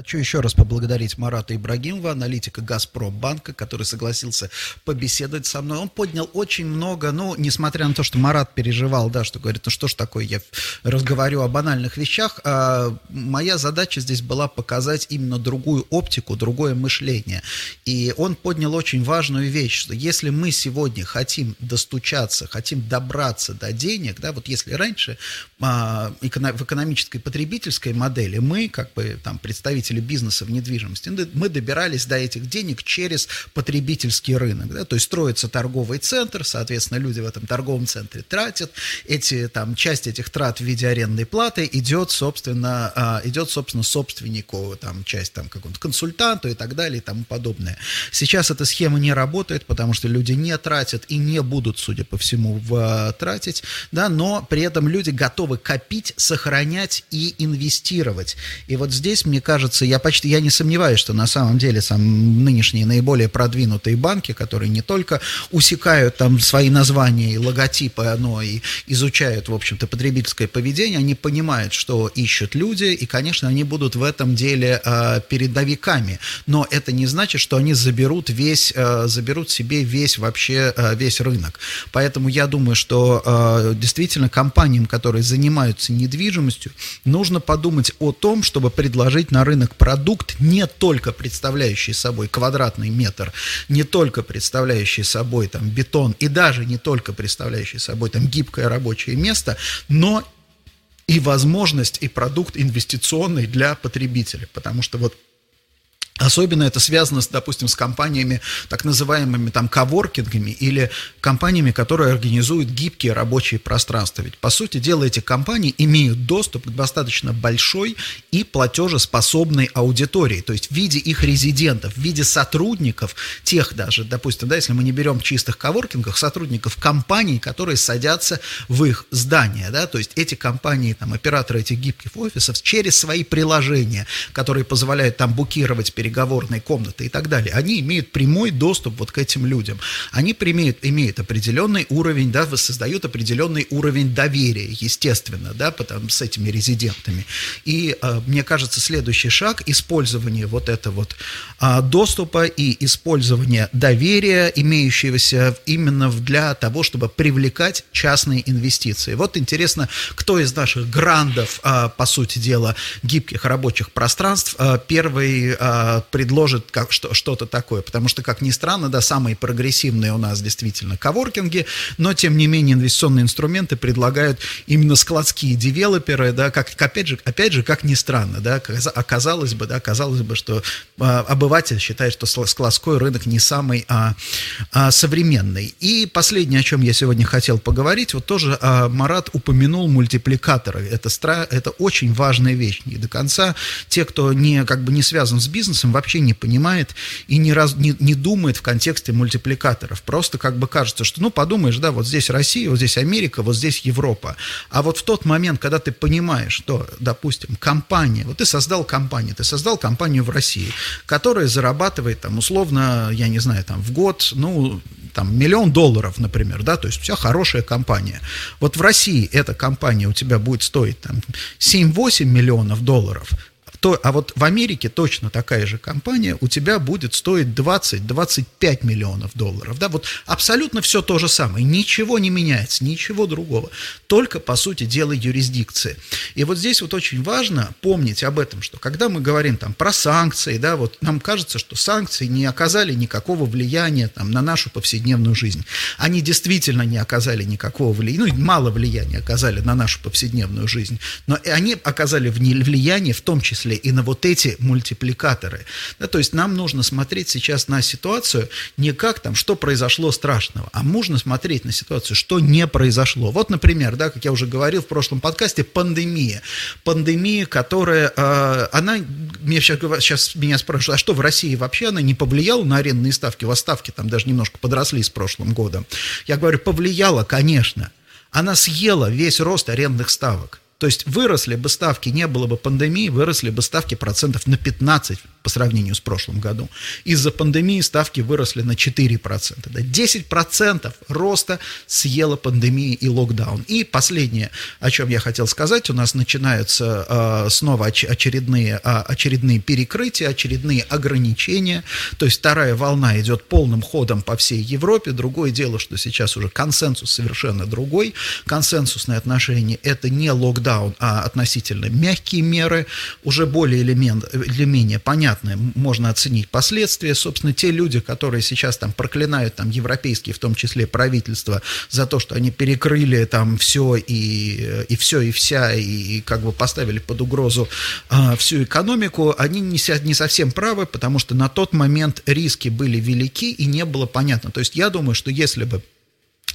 Хочу еще раз поблагодарить Марата Ибрагимова, аналитика «Газпромбанка», который согласился побеседовать со мной. Он поднял очень много, ну, несмотря на то, что Марат переживал, да, что говорит, ну что ж такое, я разговариваю о банальных вещах, а моя задача здесь была показать именно другую оптику, другое мышление. И он поднял очень важную вещь, что если мы сегодня хотим достучаться, хотим добраться до денег, да, вот если раньше а, в экономической потребительской модели мы, как бы там представители представители бизнеса в недвижимости, мы добирались до этих денег через потребительский рынок. Да? То есть строится торговый центр, соответственно, люди в этом торговом центре тратят. Эти, там, часть этих трат в виде арендной платы идет, собственно, а, идет, собственно, собственнику, там, часть там, какому-то консультанту и так далее и тому подобное. Сейчас эта схема не работает, потому что люди не тратят и не будут, судя по всему, в, а, тратить, да, но при этом люди готовы копить, сохранять и инвестировать. И вот здесь, мне кажется, кажется, я почти, я не сомневаюсь, что на самом деле сам нынешние наиболее продвинутые банки, которые не только усекают там свои названия и логотипы, но и изучают, в общем-то, потребительское поведение, они понимают, что ищут люди, и, конечно, они будут в этом деле э, передовиками. Но это не значит, что они заберут весь, э, заберут себе весь вообще, э, весь рынок. Поэтому я думаю, что э, действительно компаниям, которые занимаются недвижимостью, нужно подумать о том, чтобы предложить на рынок рынок продукт, не только представляющий собой квадратный метр, не только представляющий собой там бетон и даже не только представляющий собой там гибкое рабочее место, но и возможность, и продукт инвестиционный для потребителя. Потому что вот Особенно это связано, с, допустим, с компаниями, так называемыми там коворкингами или компаниями, которые организуют гибкие рабочие пространства. Ведь, по сути дела, эти компании имеют доступ к достаточно большой и платежеспособной аудитории, то есть в виде их резидентов, в виде сотрудников, тех даже, допустим, да, если мы не берем чистых коворкингов, сотрудников компаний, которые садятся в их здания, да, то есть эти компании, там, операторы этих гибких офисов через свои приложения, которые позволяют там букировать переговоры, переговорной комнаты и так далее, они имеют прямой доступ вот к этим людям. Они имеют, имеют определенный уровень, да, создают определенный уровень доверия, естественно, да, потому, с этими резидентами. И э, мне кажется, следующий шаг – использование вот этого вот э, доступа и использование доверия, имеющегося именно для того, чтобы привлекать частные инвестиции. Вот интересно, кто из наших грандов, э, по сути дела, гибких рабочих пространств э, первый э, предложит что, что-то такое, потому что, как ни странно, да, самые прогрессивные у нас действительно коворкинги, но, тем не менее, инвестиционные инструменты предлагают именно складские девелоперы, да, как, опять же, опять же, как ни странно, да, оказалось бы, да, казалось бы, что а, обыватель считает, что складской рынок не самый а, а, современный. И последнее, о чем я сегодня хотел поговорить, вот тоже а, Марат упомянул мультипликаторы. Это, стра... это очень важная вещь. Не до конца те, кто не, как бы не связан с бизнесом, вообще не понимает и не, раз... не, не думает в контексте мультипликаторов. Просто как бы кажется, что, ну, подумаешь, да, вот здесь Россия, вот здесь Америка, вот здесь Европа. А вот в тот момент, когда ты понимаешь, что, допустим, компания, вот ты создал компанию, ты создал компанию в России, которая зарабатывает там условно, я не знаю, там в год, ну, там миллион долларов, например, да, то есть у хорошая компания. Вот в России эта компания у тебя будет стоить там 7-8 миллионов долларов, то, а вот в Америке точно такая же компания у тебя будет стоить 20-25 миллионов долларов. Да, вот абсолютно все то же самое, ничего не меняется, ничего другого, только, по сути дела, юрисдикции. И вот здесь вот очень важно помнить об этом, что когда мы говорим там про санкции, да, вот нам кажется, что санкции не оказали никакого влияния там на нашу повседневную жизнь. Они действительно не оказали никакого влияния, ну, мало влияния оказали на нашу повседневную жизнь, но они оказали влияние в том числе числе и на вот эти мультипликаторы. Да, то есть нам нужно смотреть сейчас на ситуацию не как там, что произошло страшного, а нужно смотреть на ситуацию, что не произошло. Вот, например, да, как я уже говорил в прошлом подкасте, пандемия. Пандемия, которая, э, она, мне сейчас, сейчас меня спрашивают, а что в России вообще она не повлияла на арендные ставки? У вас ставки там даже немножко подросли с прошлым годом. Я говорю, повлияла, конечно. Она съела весь рост арендных ставок. То есть выросли бы ставки, не было бы пандемии, выросли бы ставки процентов на 15 по сравнению с прошлым годом. Из-за пандемии ставки выросли на 4%. Да, 10% роста съела пандемия и локдаун. И последнее, о чем я хотел сказать, у нас начинаются э, снова оч- очередные, э, очередные перекрытия, очередные ограничения. То есть вторая волна идет полным ходом по всей Европе. Другое дело, что сейчас уже консенсус совершенно другой. Консенсусное отношение – это не локдаун, а относительно мягкие меры, уже более или, или менее понятны, можно оценить последствия. Собственно, те люди, которые сейчас там проклинают там европейские, в том числе правительство, за то, что они перекрыли там все и, и все и вся, и, и как бы поставили под угрозу э, всю экономику, они не, не совсем правы, потому что на тот момент риски были велики и не было понятно. То есть я думаю, что если бы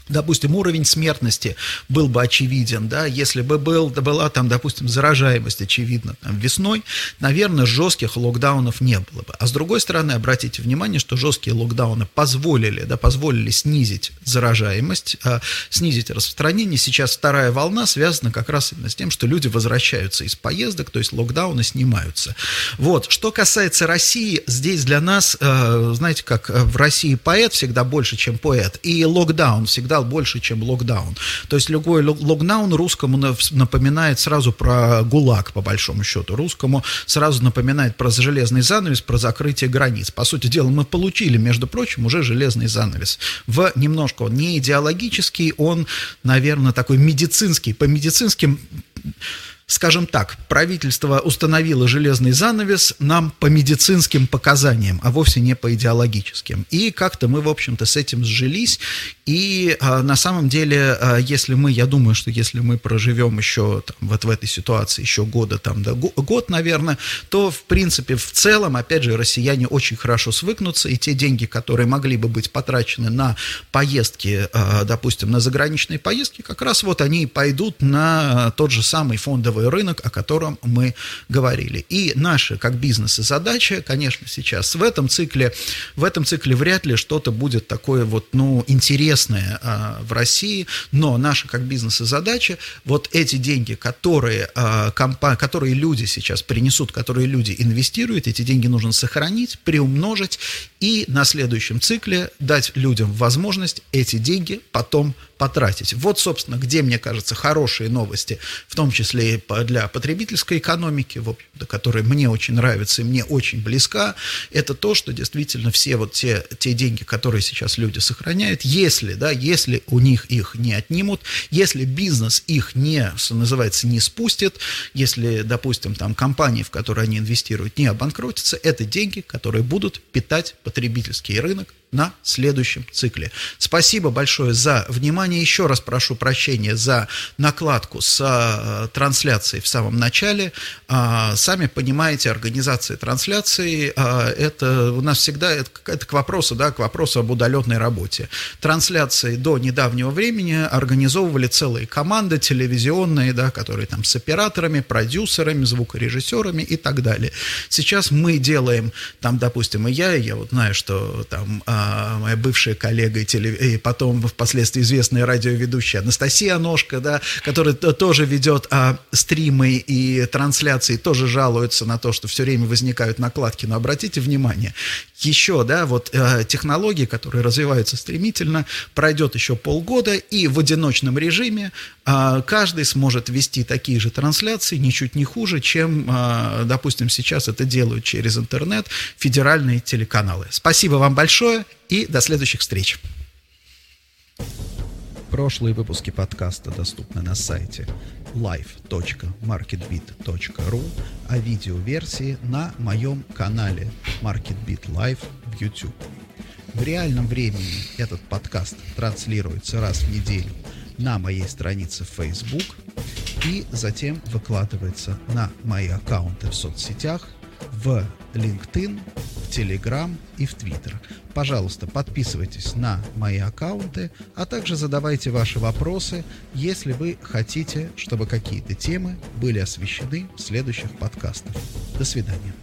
допустим, уровень смертности был бы очевиден, да, если бы был, была там, допустим, заражаемость очевидна там, весной, наверное, жестких локдаунов не было бы. А с другой стороны, обратите внимание, что жесткие локдауны позволили, да, позволили снизить заражаемость, а, снизить распространение. Сейчас вторая волна связана как раз именно с тем, что люди возвращаются из поездок, то есть локдауны снимаются. Вот, что касается России, здесь для нас, э, знаете, как в России поэт всегда больше, чем поэт, и локдаун всегда дал больше, чем локдаун. То есть любой локдаун русскому напоминает сразу про ГУЛАГ, по большому счету. Русскому сразу напоминает про железный занавес, про закрытие границ. По сути дела, мы получили, между прочим, уже железный занавес. В немножко он не идеологический, он, наверное, такой медицинский, по медицинским Скажем так, правительство установило железный занавес нам по медицинским показаниям, а вовсе не по идеологическим. И как-то мы, в общем-то, с этим сжились. И а, на самом деле, а, если мы, я думаю, что если мы проживем еще там, вот в этой ситуации еще года, там, да, год, наверное, то, в принципе, в целом, опять же, россияне очень хорошо свыкнутся, и те деньги, которые могли бы быть потрачены на поездки, а, допустим, на заграничные поездки, как раз вот они и пойдут на тот же самый фондовый фондовый рынок, о котором мы говорили. И наша, как бизнес, задача, конечно, сейчас в этом цикле, в этом цикле вряд ли что-то будет такое вот, ну, интересное а, в России, но наша, как бизнес, задача, вот эти деньги, которые, а, компа, которые люди сейчас принесут, которые люди инвестируют, эти деньги нужно сохранить, приумножить и на следующем цикле дать людям возможность эти деньги потом потратить. Вот, собственно, где, мне кажется, хорошие новости, в том числе и для потребительской экономики, в которая мне очень нравится и мне очень близка, это то, что действительно все вот те, те деньги, которые сейчас люди сохраняют, если, да, если у них их не отнимут, если бизнес их не, что называется, не спустит, если, допустим, там компании, в которые они инвестируют, не обанкротятся, это деньги, которые будут питать потребительский рынок на следующем цикле. Спасибо большое за внимание. Еще раз прошу прощения за накладку с э, трансляцией в самом начале. Э, сами понимаете, организация трансляции э, это у нас всегда это, это к вопросу, да, к вопросу об удаленной работе. Трансляции до недавнего времени организовывали целые команды телевизионные, да, которые там с операторами, продюсерами, звукорежиссерами и так далее. Сейчас мы делаем, там, допустим, и я, и я вот знаю, что там а, моя бывшая коллега и, теле, и потом впоследствии известная радиоведущая Анастасия Ножка, да, которая тоже ведет а, стримы и трансляции, тоже жалуется на то, что все время возникают накладки. Но обратите внимание, еще, да, вот э, технологии, которые развиваются стремительно, пройдет еще полгода, и в одиночном режиме э, каждый сможет вести такие же трансляции, ничуть не хуже, чем, э, допустим, сейчас это делают через интернет федеральные телеканалы. Спасибо вам большое и до следующих встреч. Прошлые выпуски подкаста доступны на сайте live.marketbit.ru, а видеоверсии на моем канале MarketBit Live в YouTube. В реальном времени этот подкаст транслируется раз в неделю на моей странице Facebook и затем выкладывается на мои аккаунты в соцсетях, в LinkedIn, в Telegram и в Twitter. Пожалуйста, подписывайтесь на мои аккаунты, а также задавайте ваши вопросы, если вы хотите, чтобы какие-то темы были освещены в следующих подкастах. До свидания.